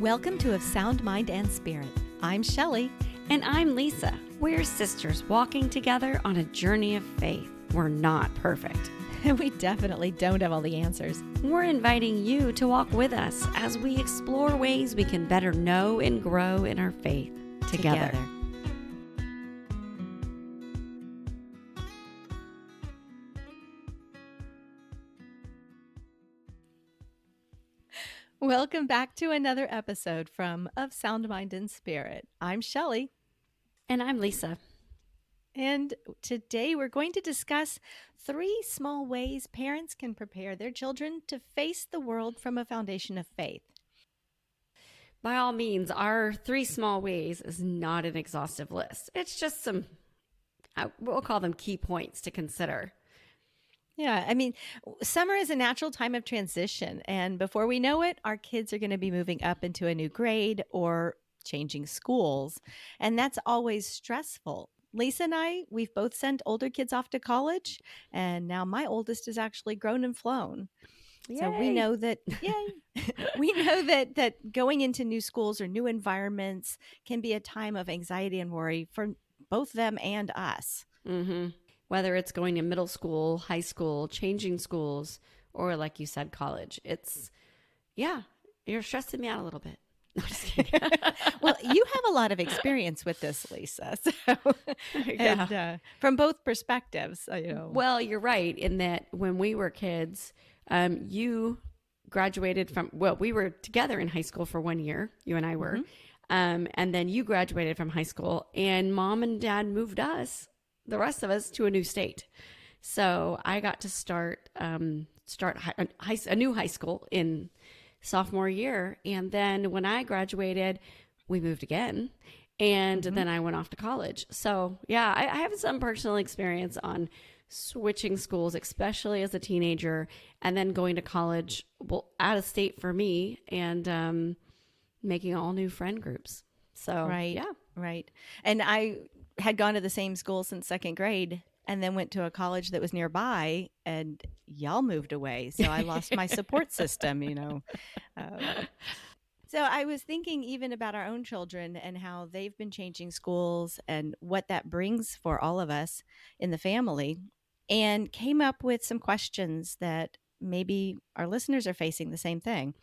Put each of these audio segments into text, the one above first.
Welcome to Of Sound Mind and Spirit. I'm Shelley. And I'm Lisa. We're sisters walking together on a journey of faith. We're not perfect. And we definitely don't have all the answers. We're inviting you to walk with us as we explore ways we can better know and grow in our faith together. together. Welcome back to another episode from Of Sound Mind and Spirit. I'm Shelley. And I'm Lisa. And today we're going to discuss three small ways parents can prepare their children to face the world from a foundation of faith. By all means, our three small ways is not an exhaustive list. It's just some, uh, we'll call them key points to consider. Yeah, I mean, summer is a natural time of transition. And before we know it, our kids are going to be moving up into a new grade or changing schools. And that's always stressful. Lisa and I, we've both sent older kids off to college. And now my oldest is actually grown and flown. Yay. So we know that, we know that that going into new schools or new environments can be a time of anxiety and worry for both them and us. Mm-hmm whether it's going to middle school, high school, changing schools, or like you said, college. It's, yeah, you're stressing me out a little bit. No, well, you have a lot of experience with this, Lisa. So, yeah. and, uh, from both perspectives, uh, you know. Well, you're right in that when we were kids, um, you graduated from. Well, we were together in high school for one year. You and I were, mm-hmm. um, and then you graduated from high school, and mom and dad moved us the rest of us to a new state. So I got to start um, start high, high, a new high school in sophomore year, and then when I graduated, we moved again, and mm-hmm. then I went off to college. So yeah, I, I have some personal experience on switching schools, especially as a teenager, and then going to college, well, out of state for me, and um, making all new friend groups. So right, yeah, right. And I had gone to the same school since second grade and then went to a college that was nearby and y'all moved away. So i lost my support system you know. Um, so i was thinking even about our own children and how they've been changing schools and what that brings for all of us in the family and came up with some questions that maybe our listeners are facing the same thing.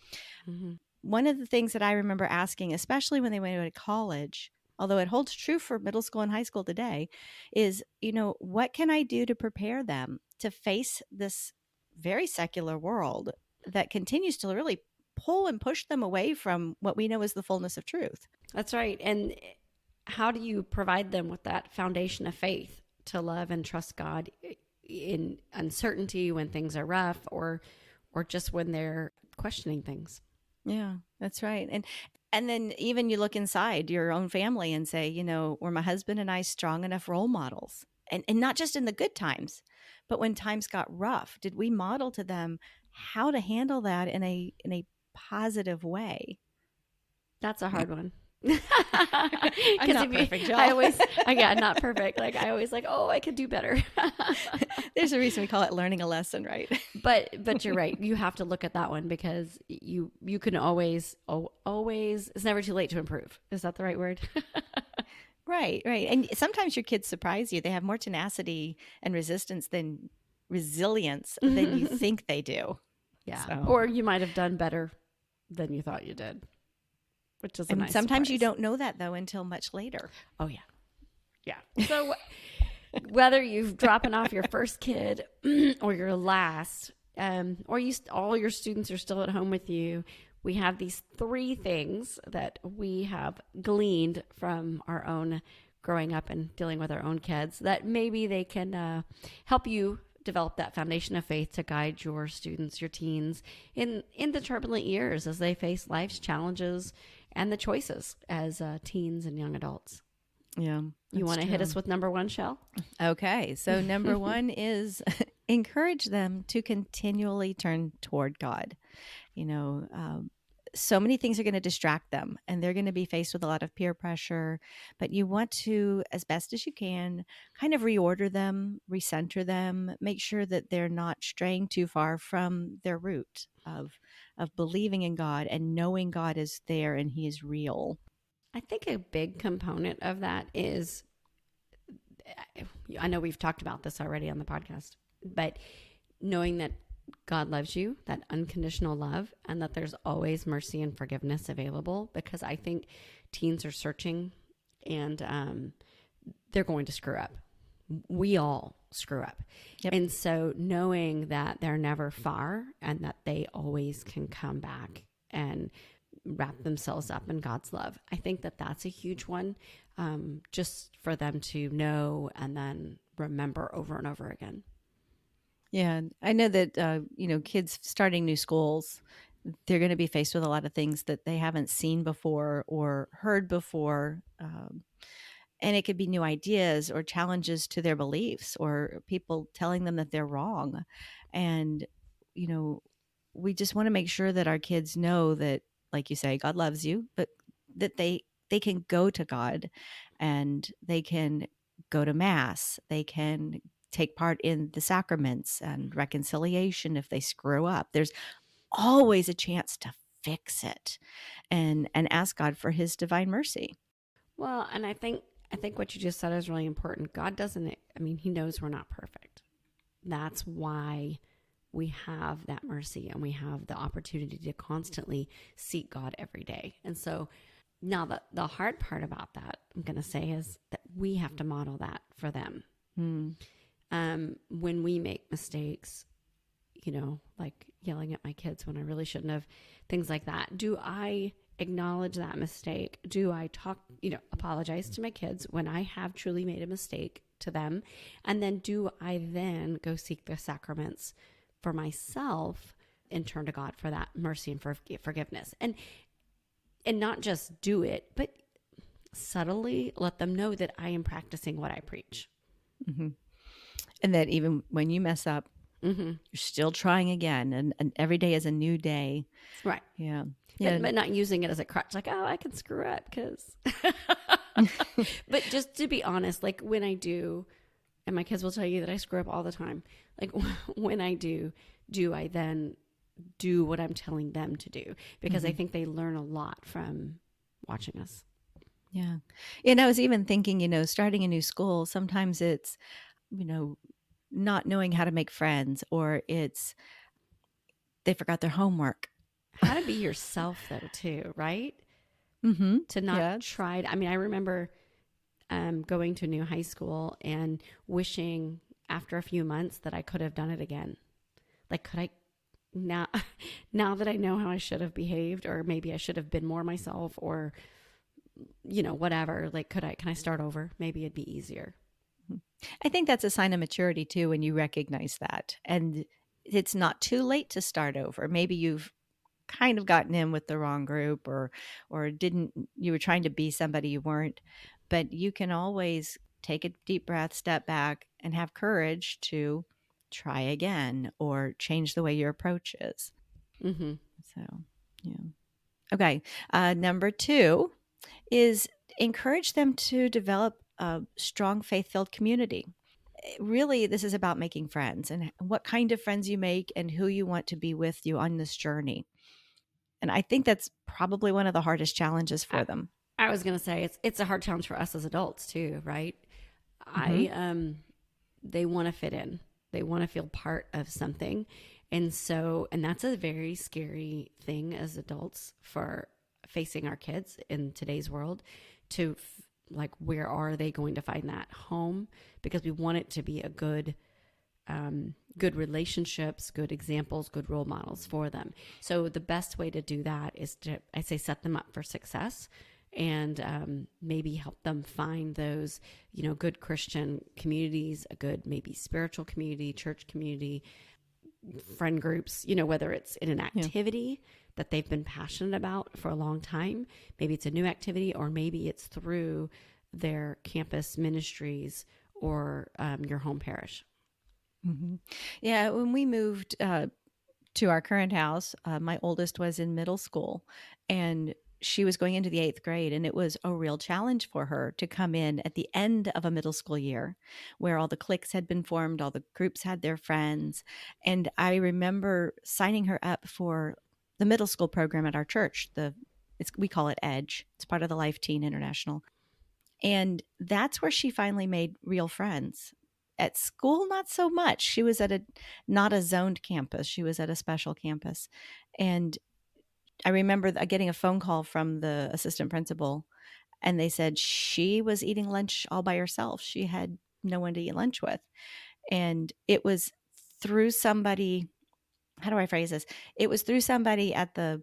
Mm-hmm. one of the things that i remember asking especially when they went to college although it holds true for middle school and high school today, is, you know, what can I do to prepare them to face this very secular world that continues to really pull and push them away from what we know is the fullness of truth? That's right. And eh, how do you provide them with that foundation of faith to love and trust God in uncertainty when things are rough or or just when they're questioning things? Yeah, that's right. And and then even you look inside your own family and say, you know, were my husband and I strong enough role models? And and not just in the good times, but when times got rough, did we model to them how to handle that in a in a positive way? That's a hard one. Perfect, I always, I, yeah, not perfect. Like I always like, oh, I could do better. There's a reason we call it learning a lesson, right? but, but you're right. You have to look at that one because you, you can always, oh, always. It's never too late to improve. Is that the right word? right, right. And sometimes your kids surprise you. They have more tenacity and resistance than resilience than you think they do. Yeah. So. Or you might have done better than you thought you did which is nice sometimes surprise. you don't know that though until much later. Oh yeah, yeah. So whether you're dropping off your first kid or your last, um, or you all your students are still at home with you, we have these three things that we have gleaned from our own growing up and dealing with our own kids that maybe they can uh, help you develop that foundation of faith to guide your students, your teens in in the turbulent years as they face life's challenges and the choices as uh, teens and young adults. Yeah. You want to hit us with number one, Shell? Okay. So, number one is encourage them to continually turn toward God. You know, um, so many things are going to distract them and they're going to be faced with a lot of peer pressure but you want to as best as you can kind of reorder them recenter them make sure that they're not straying too far from their root of of believing in god and knowing god is there and he is real. I think a big component of that is i know we've talked about this already on the podcast but knowing that God loves you, that unconditional love, and that there's always mercy and forgiveness available because I think teens are searching and um, they're going to screw up. We all screw up. Yep. And so knowing that they're never far and that they always can come back and wrap themselves up in God's love, I think that that's a huge one um, just for them to know and then remember over and over again. Yeah, I know that uh, you know kids starting new schools, they're going to be faced with a lot of things that they haven't seen before or heard before, um, and it could be new ideas or challenges to their beliefs or people telling them that they're wrong, and you know, we just want to make sure that our kids know that, like you say, God loves you, but that they they can go to God, and they can go to mass, they can take part in the sacraments and reconciliation if they screw up. There's always a chance to fix it and and ask God for his divine mercy. Well, and I think I think what you just said is really important. God doesn't I mean, he knows we're not perfect. That's why we have that mercy and we have the opportunity to constantly seek God every day. And so now the the hard part about that, I'm going to say is that we have to model that for them. Hmm um, when we make mistakes, you know, like yelling at my kids when I really shouldn't have, things like that. Do I acknowledge that mistake? Do I talk, you know, apologize to my kids when I have truly made a mistake to them? And then do I then go seek the sacraments for myself and turn to God for that mercy and for forgiveness? And and not just do it, but subtly let them know that I am practicing what I preach. Mm-hmm and that even when you mess up mm-hmm. you're still trying again and, and every day is a new day. Right. Yeah. Yeah. but, but not using it as a crutch like oh i can screw up because but just to be honest like when i do and my kids will tell you that i screw up all the time like when i do do i then do what i'm telling them to do? Because mm-hmm. i think they learn a lot from watching us. Yeah. And i was even thinking you know starting a new school sometimes it's you know, not knowing how to make friends or it's they forgot their homework. How to be yourself though too, right? Mm-hmm. To not yes. try. I mean, I remember um, going to a new high school and wishing after a few months that I could have done it again. Like, could I now? Now that I know how I should have behaved, or maybe I should have been more myself, or you know, whatever. Like, could I? Can I start over? Maybe it'd be easier. I think that's a sign of maturity too when you recognize that. And it's not too late to start over. Maybe you've kind of gotten in with the wrong group or or didn't you were trying to be somebody you weren't, but you can always take a deep breath, step back and have courage to try again or change the way your approach is. Mm-hmm. So, yeah. Okay. Uh, number two is encourage them to develop a strong faith filled community. Really, this is about making friends and what kind of friends you make and who you want to be with you on this journey. And I think that's probably one of the hardest challenges for them. I was going to say it's it's a hard challenge for us as adults too, right? Mm-hmm. I um they want to fit in. They want to feel part of something. And so and that's a very scary thing as adults for facing our kids in today's world to like where are they going to find that home? Because we want it to be a good um, good relationships good examples good role models for them. So the best way to do that is to i say set them up for success and um, maybe help them find those you know good christian communities a good maybe spiritual community church community friend groups you know whether it's in an activity yeah that they've been passionate about for a long time. Maybe it's a new activity, or maybe it's through their campus ministries or um, your home parish. Mm-hmm. Yeah, when we moved uh, to our current house, uh, my oldest was in middle school and she was going into the eighth grade, and it was a real challenge for her to come in at the end of a middle school year where all the cliques had been formed, all the groups had their friends. And I remember signing her up for the middle school program at our church. The it's, we call it Edge, it's part of the Life Teen International. And that's where she finally made real friends. At school not so much. She was at a not a zoned campus. She was at a special campus. And i remember getting a phone call from the assistant principal and they said she was eating lunch all by herself. She had no one to eat lunch with. And it was through somebody how do i phrase this it was through somebody at the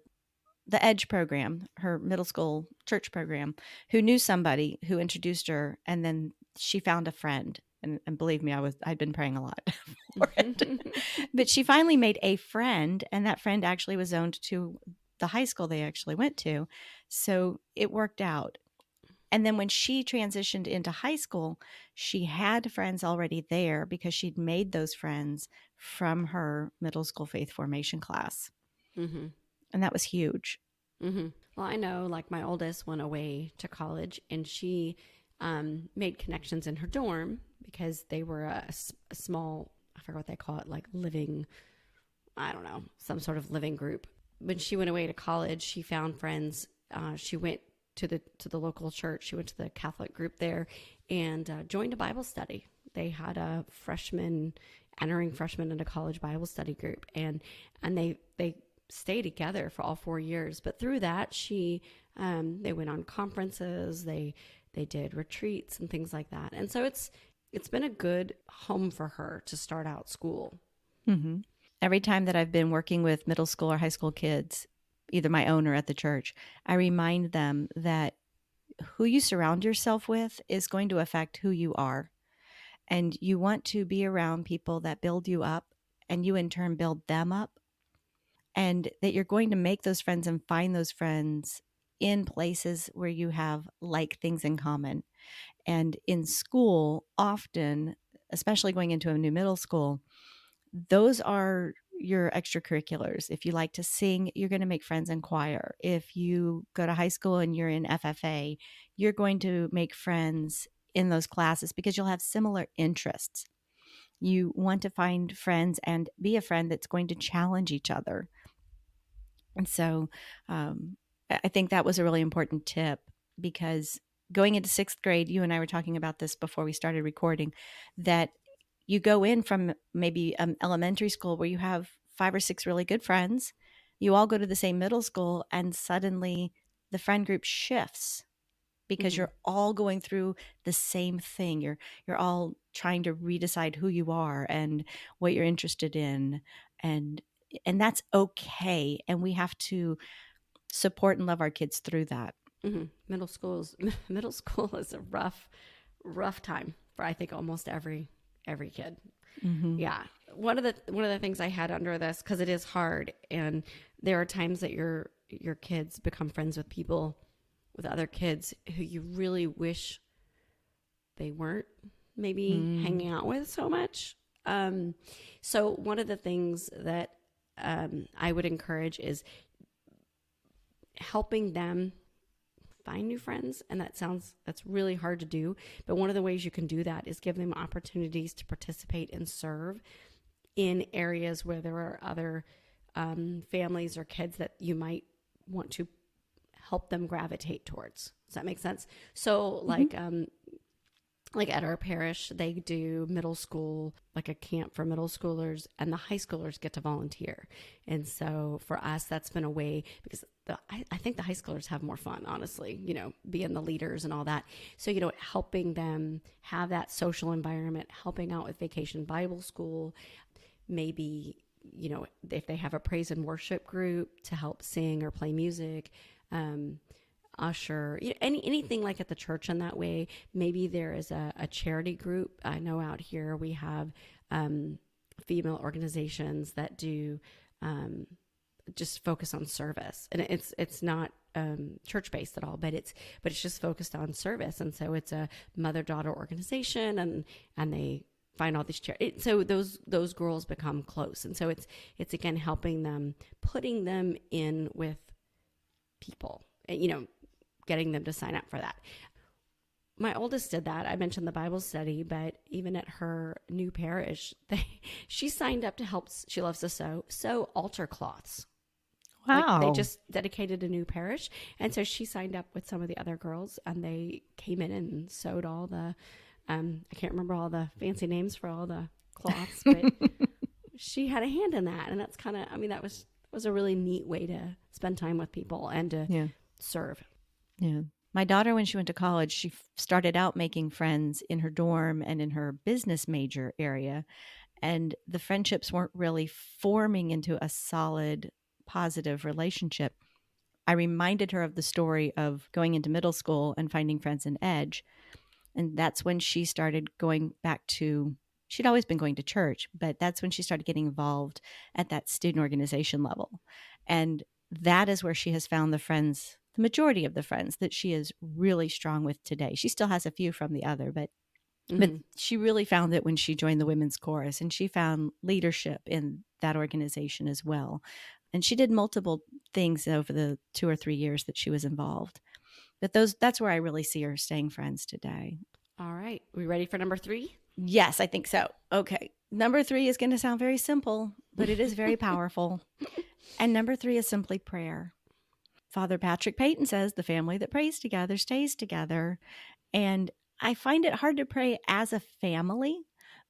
the edge program her middle school church program who knew somebody who introduced her and then she found a friend and, and believe me, I was I'd been praying a lot for it. but she finally made a friend, and that friend actually was zoned to the high school they actually went to. So it worked out. And then when she transitioned into high school, she had friends already there because she'd made those friends from her middle school faith formation class. Mm-hmm. And that was huge. Mm-hmm. Well, I know like my oldest went away to college and she um, made connections in her dorm because they were a, a small, I forget what they call it, like living, I don't know, some sort of living group. When she went away to college, she found friends. Uh, she went to the to the local church. She went to the Catholic group there and uh, joined a Bible study. They had a freshman entering freshman into college Bible study group, and and they they stayed together for all four years. But through that, she um, they went on conferences. They they did retreats and things like that. And so it's it's been a good home for her to start out school. Mm-hmm. Every time that I've been working with middle school or high school kids, either my own or at the church, I remind them that who you surround yourself with is going to affect who you are. And you want to be around people that build you up and you in turn build them up. And that you're going to make those friends and find those friends in places where you have like things in common. And in school, often, especially going into a new middle school, those are your extracurriculars. If you like to sing, you're going to make friends in choir. If you go to high school and you're in FFA, you're going to make friends in those classes because you'll have similar interests. You want to find friends and be a friend that's going to challenge each other. And so um, I think that was a really important tip because going into sixth grade, you and I were talking about this before we started recording, that you go in from maybe um, elementary school where you have five or six really good friends. You all go to the same middle school, and suddenly the friend group shifts because mm-hmm. you're all going through the same thing. You're you're all trying to redecide who you are and what you're interested in, and and that's okay. And we have to support and love our kids through that. Mm-hmm. Middle schools, middle school is a rough, rough time for I think almost every every kid. Mm-hmm. Yeah, one of the one of the things I had under this because it is hard, and there are times that your your kids become friends with people with other kids who you really wish they weren't maybe mm. hanging out with so much. Um, so one of the things that um, I would encourage is helping them find new friends and that sounds that's really hard to do but one of the ways you can do that is give them opportunities to participate and serve in areas where there are other um, families or kids that you might want to help them gravitate towards does that make sense so like mm-hmm. um, like at our parish, they do middle school, like a camp for middle schoolers, and the high schoolers get to volunteer. And so for us, that's been a way because the, I, I, think the high schoolers have more fun, honestly, you know, being the leaders and all that. So, you know, helping them have that social environment, helping out with vacation Bible school, maybe, you know, if they have a praise and worship group to help sing or play music. Um, usher, any anything like at the church in that way. Maybe there is a, a charity group. I know out here we have um, female organizations that do um, just focus on service, and it's it's not um, church based at all, but it's but it's just focused on service, and so it's a mother daughter organization, and and they find all these charities. So those those girls become close, and so it's it's again helping them, putting them in with people, you know, getting them to sign up for that. My oldest did that. I mentioned the Bible study, but even at her new parish, they she signed up to help. She loves to sew sew altar cloths. Wow. Like they just dedicated a new parish. And so she signed up with some of the other girls and they came in and sewed all the, um, I can't remember all the fancy names for all the cloths, but she had a hand in that. And that's kind of, I mean, that was, was a really neat way to spend time with people and to yeah. serve. Yeah. My daughter, when she went to college, she f- started out making friends in her dorm and in her business major area. And the friendships weren't really forming into a solid positive relationship. I reminded her of the story of going into middle school and finding friends in Edge. And that's when she started going back to, she'd always been going to church, but that's when she started getting involved at that student organization level. And that is where she has found the friends, the majority of the friends that she is really strong with today. She still has a few from the other, but Mm-hmm. But she really found it when she joined the women's chorus and she found leadership in that organization as well. And she did multiple things over the two or three years that she was involved. But those that's where I really see her staying friends today. All right. We ready for number three? Yes, I think so. Okay. Number three is going to sound very simple, but it is very powerful. and number three is simply prayer. Father Patrick Peyton says the family that prays together stays together. And I find it hard to pray as a family,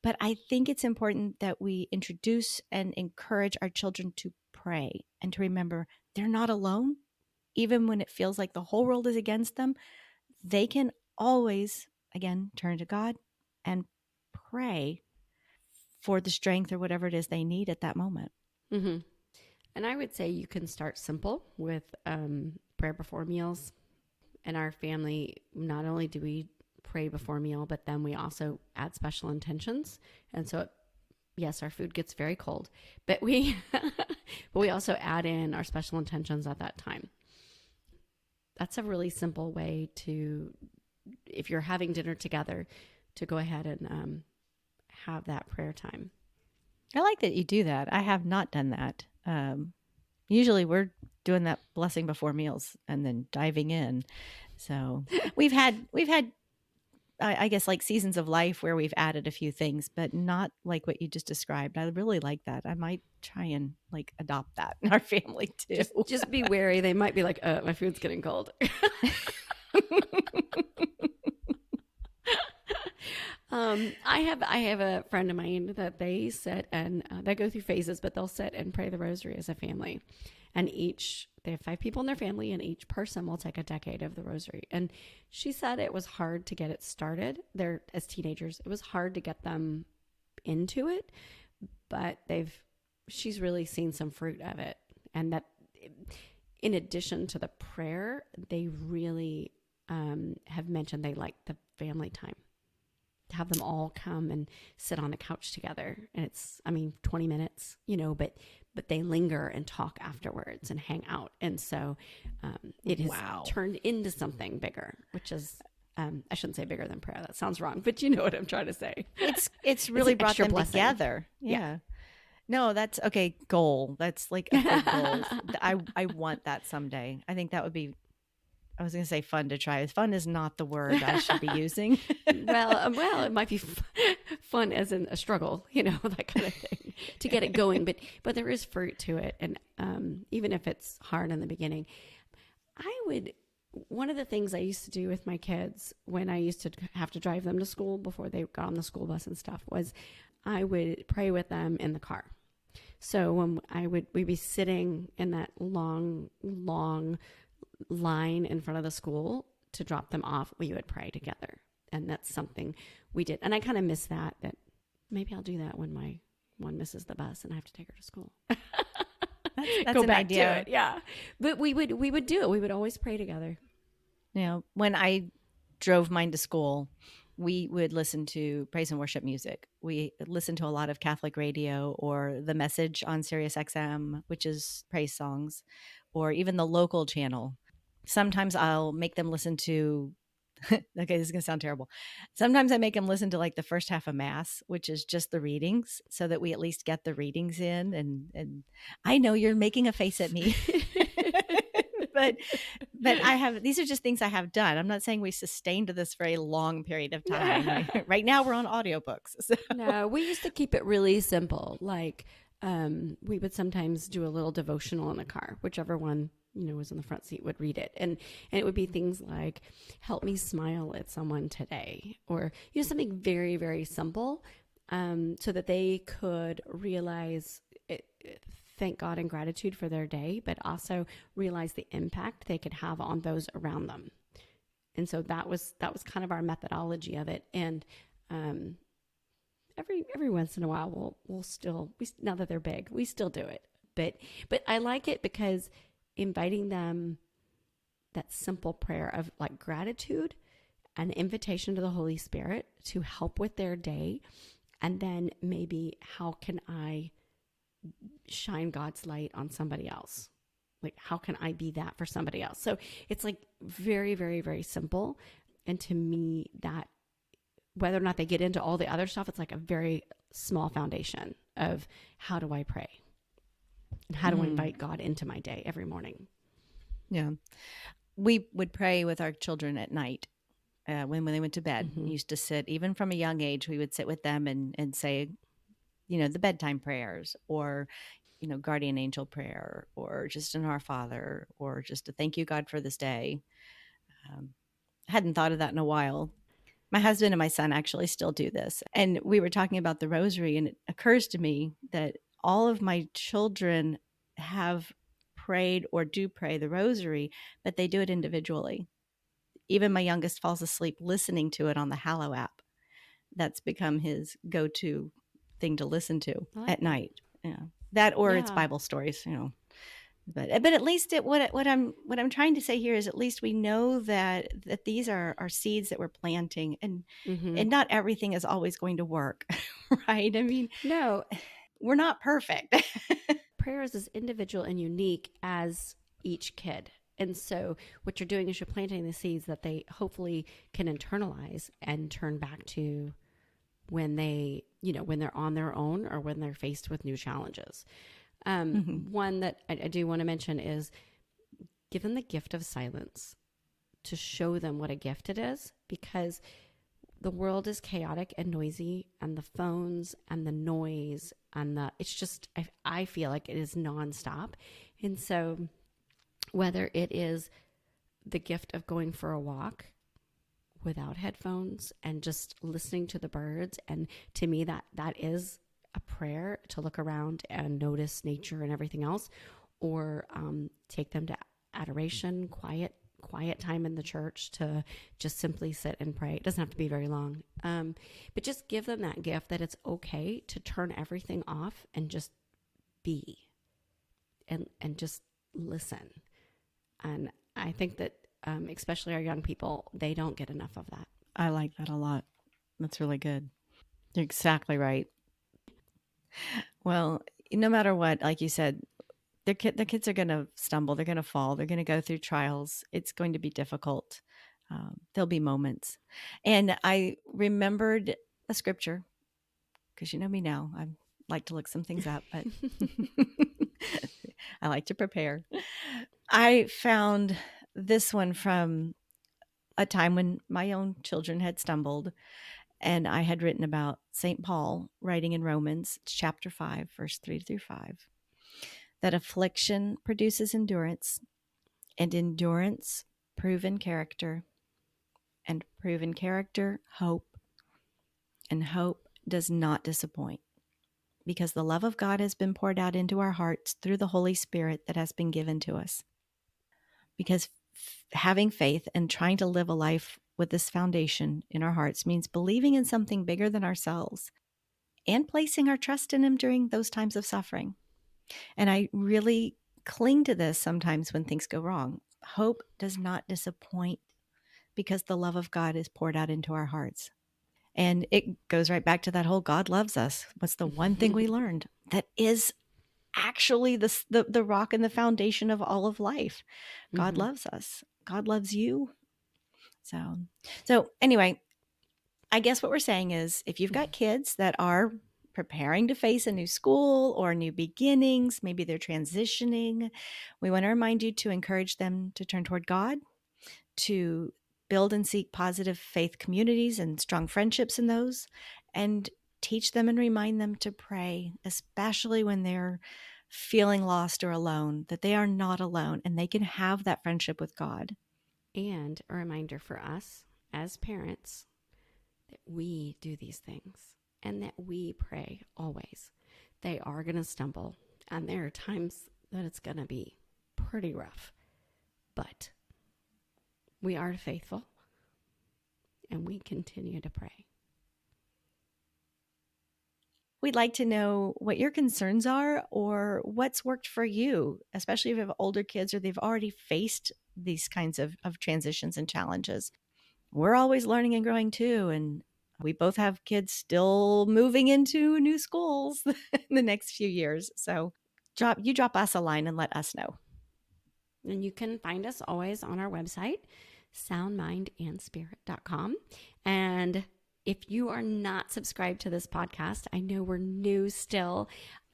but I think it's important that we introduce and encourage our children to pray and to remember they're not alone. Even when it feels like the whole world is against them, they can always, again, turn to God and pray for the strength or whatever it is they need at that moment. Mm-hmm. And I would say you can start simple with um, prayer before meals. In our family, not only do we pray before meal, but then we also add special intentions. And so it yes, our food gets very cold, but we but we also add in our special intentions at that time. That's a really simple way to if you're having dinner together to go ahead and um, have that prayer time. I like that you do that. I have not done that. Um, usually we're doing that blessing before meals and then diving in. So we've had we've had I, I guess like seasons of life where we've added a few things, but not like what you just described. I really like that. I might try and like adopt that in our family too. Just, just be wary. They might be like, uh, my food's getting cold. um, I have I have a friend of mine that they sit and uh, they go through phases, but they'll sit and pray the rosary as a family, and each they have five people in their family, and each person will take a decade of the rosary. And she said it was hard to get it started. They're as teenagers, it was hard to get them into it, but they've she's really seen some fruit of it, and that in addition to the prayer, they really um, have mentioned they like the family time have them all come and sit on a couch together and it's i mean 20 minutes you know but but they linger and talk afterwards and hang out. And so um, it has wow. turned into something bigger, which is. Um, I shouldn't say bigger than prayer. That sounds wrong, but you know what I'm trying to say. It's it's really it's brought them blessing. together. Yeah. yeah. No, that's okay. Goal. That's like a goal. I I want that someday. I think that would be I was going to say fun to try. Fun is not the word I should be using. well, um, well, it might be f- fun as in a struggle, you know, that kind of thing to get it going. But but there is fruit to it, and um, even if it's hard in the beginning, I would. One of the things I used to do with my kids when I used to have to drive them to school before they got on the school bus and stuff was, I would pray with them in the car. So when I would we'd be sitting in that long, long line in front of the school to drop them off, we would pray together. And that's something we did. And I kind of miss that, that maybe I'll do that when my one misses the bus and I have to take her to school. that's, that's Go back idea. to it. Yeah. But we would, we would do it. We would always pray together. You know, when I drove mine to school, we would listen to praise and worship music. We listened to a lot of Catholic radio or the message on Sirius XM, which is praise songs, or even the local channel sometimes I'll make them listen to okay, this is going to sound terrible. Sometimes I make them listen to like the first half of mass, which is just the readings so that we at least get the readings in and and I know you're making a face at me. but but I have these are just things I have done. I'm not saying we sustained this for a long period of time. right now we're on audiobooks. So. No, we used to keep it really simple. Like um, we would sometimes do a little devotional in the car, whichever one you know was in the front seat would read it, and and it would be things like "Help me smile at someone today," or you know something very very simple, um, so that they could realize it, thank God and gratitude for their day, but also realize the impact they could have on those around them. And so that was that was kind of our methodology of it, and um, every every once in a while we'll we'll still we now that they're big we still do it. But but i like it because inviting them that simple prayer of like gratitude an invitation to the holy spirit to help with their day and then maybe how can i shine god's light on somebody else? Like how can i be that for somebody else? So it's like very very very simple. And to me that whether or not they get into all the other stuff, it's like a very small foundation of how do I pray? And how do mm. I invite God into my day every morning? Yeah. We would pray with our children at night uh, when, when they went to bed. Mm-hmm. We used to sit, even from a young age, we would sit with them and, and say, you know, the bedtime prayers or, you know, guardian angel prayer or just an Our Father or just a thank you, God, for this day. Um, hadn't thought of that in a while my husband and my son actually still do this. And we were talking about the rosary, and it occurs to me that all of my children have prayed or do pray the rosary, but they do it individually. Even my youngest falls asleep listening to it on the Hallow app. That's become his go to thing to listen to like at night. Yeah. That or yeah. it's Bible stories, you know but but at least it what what I'm what I'm trying to say here is at least we know that that these are are seeds that we're planting and mm-hmm. and not everything is always going to work right I mean no we're not perfect. Prayer is as individual and unique as each kid. And so what you're doing is you're planting the seeds that they hopefully can internalize and turn back to when they you know when they're on their own or when they're faced with new challenges. Um, mm-hmm. One that I, I do want to mention is give them the gift of silence to show them what a gift it is because the world is chaotic and noisy and the phones and the noise and the it's just I, I feel like it is nonstop. And so whether it is the gift of going for a walk without headphones and just listening to the birds and to me that that is a prayer to look around and notice nature and everything else, or um, take them to adoration, quiet, quiet time in the church to just simply sit and pray. It doesn't have to be very long, um, but just give them that gift that it's okay to turn everything off and just be, and and just listen. And I think that um, especially our young people, they don't get enough of that. I like that a lot. That's really good. You're exactly right. Well, no matter what, like you said, the kid, the kids are going to stumble. They're going to fall. They're going to go through trials. It's going to be difficult. Um, there'll be moments. And I remembered a scripture because you know me now. I like to look some things up, but I like to prepare. I found this one from a time when my own children had stumbled and I had written about St. Paul writing in Romans chapter 5, verse 3 through 5, that affliction produces endurance, and endurance, proven character, and proven character, hope, and hope does not disappoint because the love of God has been poured out into our hearts through the Holy Spirit that has been given to us. Because f- having faith and trying to live a life with this foundation in our hearts means believing in something bigger than ourselves and placing our trust in Him during those times of suffering. And I really cling to this sometimes when things go wrong. Hope does not disappoint because the love of God is poured out into our hearts. And it goes right back to that whole God loves us. What's the one thing we learned that is actually the, the, the rock and the foundation of all of life? God mm-hmm. loves us. God loves you So, so anyway, I guess what we're saying is if you've got kids that are preparing to face a new school or new beginnings, maybe they're transitioning, we want to remind you to encourage them to turn toward God, to build and seek positive faith communities and strong friendships in those, and teach them and remind them to pray, especially when they're feeling lost or alone, that they are not alone and they can have that friendship with God. And a reminder for us as parents that we do these things and that we pray always. They are going to stumble, and there are times that it's going to be pretty rough. But we are faithful and we continue to pray. We'd like to know what your concerns are or what's worked for you, especially if you have older kids or they've already faced these kinds of, of transitions and challenges. We're always learning and growing too. And we both have kids still moving into new schools in the next few years. So drop you drop us a line and let us know. And you can find us always on our website, soundmindandspirit.com. And if you are not subscribed to this podcast, I know we're new still.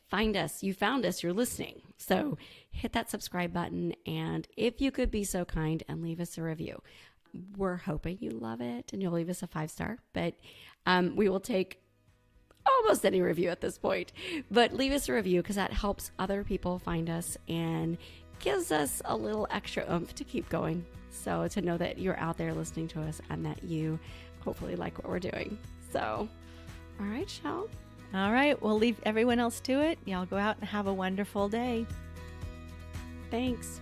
Find us. You found us. You're listening. So hit that subscribe button. And if you could be so kind and leave us a review, we're hoping you love it and you'll leave us a five star. But um, we will take almost any review at this point. But leave us a review because that helps other people find us and gives us a little extra oomph to keep going. So to know that you're out there listening to us and that you hopefully like what we're doing. So, all right, Shell. All right, we'll leave everyone else to it. Y'all go out and have a wonderful day. Thanks.